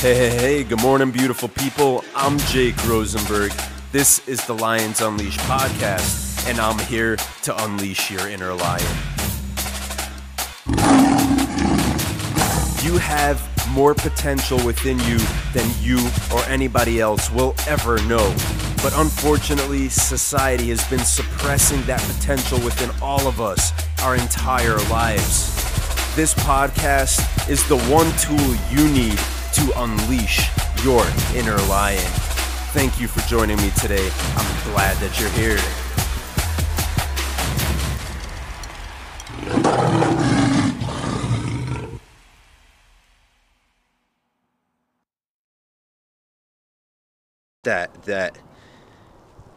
Hey, hey, hey, good morning, beautiful people. I'm Jake Rosenberg. This is the Lions Unleashed podcast, and I'm here to unleash your inner lion. You have more potential within you than you or anybody else will ever know. But unfortunately, society has been suppressing that potential within all of us our entire lives. This podcast is the one tool you need to unleash your inner lion. Thank you for joining me today. I'm glad that you're here. That that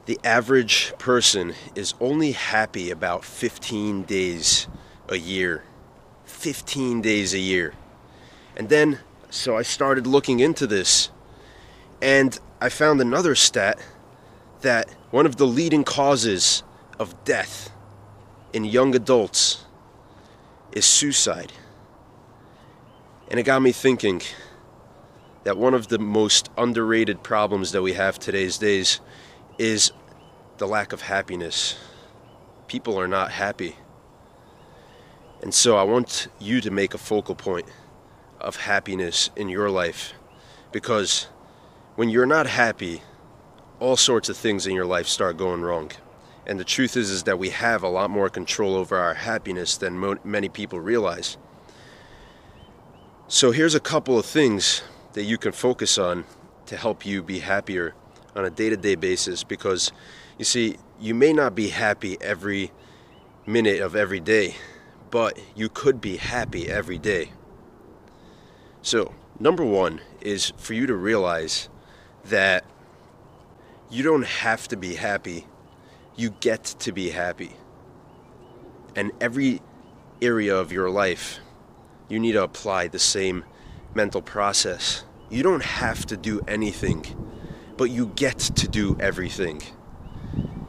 the average person is only happy about 15 days a year. 15 days a year. And then so I started looking into this and I found another stat that one of the leading causes of death in young adults is suicide. And it got me thinking that one of the most underrated problems that we have today's days is the lack of happiness. People are not happy. And so I want you to make a focal point of happiness in your life because when you're not happy, all sorts of things in your life start going wrong. And the truth is is that we have a lot more control over our happiness than mo- many people realize. So here's a couple of things that you can focus on to help you be happier on a day-to-day basis because you see, you may not be happy every minute of every day, but you could be happy every day. So, number one is for you to realize that you don't have to be happy, you get to be happy. And every area of your life, you need to apply the same mental process. You don't have to do anything, but you get to do everything.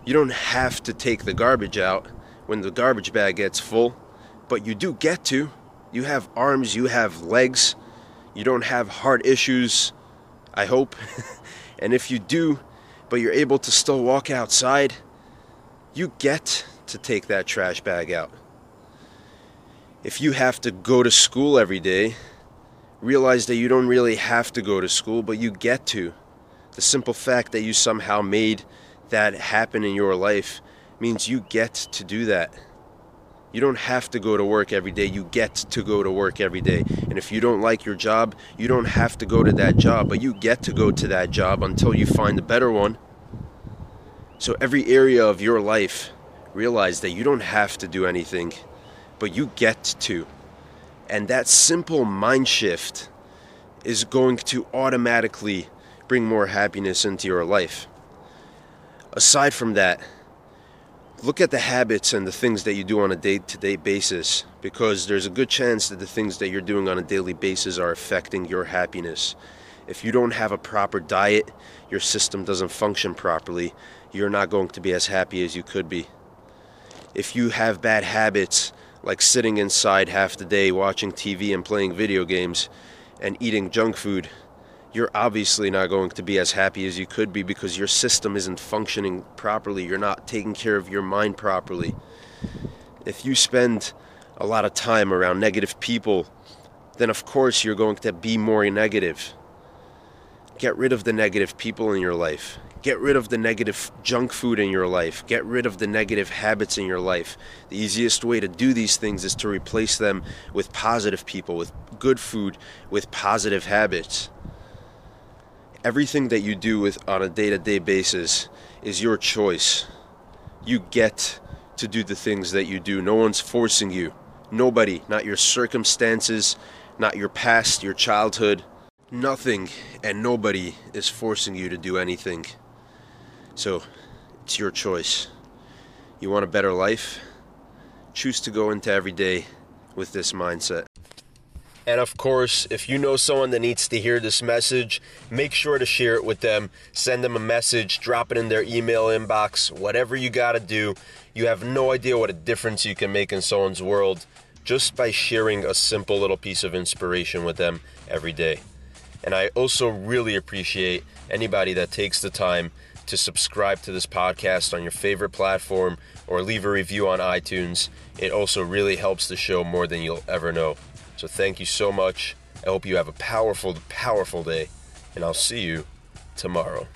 You don't have to take the garbage out when the garbage bag gets full, but you do get to. You have arms, you have legs, you don't have heart issues, I hope. and if you do, but you're able to still walk outside, you get to take that trash bag out. If you have to go to school every day, realize that you don't really have to go to school, but you get to. The simple fact that you somehow made that happen in your life means you get to do that. You don't have to go to work every day. You get to go to work every day. And if you don't like your job, you don't have to go to that job, but you get to go to that job until you find a better one. So, every area of your life, realize that you don't have to do anything, but you get to. And that simple mind shift is going to automatically bring more happiness into your life. Aside from that, look at the habits and the things that you do on a day to day basis because there's a good chance that the things that you're doing on a daily basis are affecting your happiness. If you don't have a proper diet, your system doesn't function properly, you're not going to be as happy as you could be. If you have bad habits, like sitting inside half the day watching TV and playing video games and eating junk food, you're obviously not going to be as happy as you could be because your system isn't functioning properly. You're not taking care of your mind properly. If you spend a lot of time around negative people, then of course you're going to be more negative. Get rid of the negative people in your life. Get rid of the negative junk food in your life. Get rid of the negative habits in your life. The easiest way to do these things is to replace them with positive people, with good food, with positive habits everything that you do with on a day-to-day basis is your choice. You get to do the things that you do. No one's forcing you. Nobody, not your circumstances, not your past, your childhood. Nothing and nobody is forcing you to do anything. So, it's your choice. You want a better life? Choose to go into every day with this mindset. And of course, if you know someone that needs to hear this message, make sure to share it with them. Send them a message, drop it in their email inbox, whatever you got to do. You have no idea what a difference you can make in someone's world just by sharing a simple little piece of inspiration with them every day. And I also really appreciate anybody that takes the time to subscribe to this podcast on your favorite platform or leave a review on iTunes. It also really helps the show more than you'll ever know. So thank you so much. I hope you have a powerful, powerful day, and I'll see you tomorrow.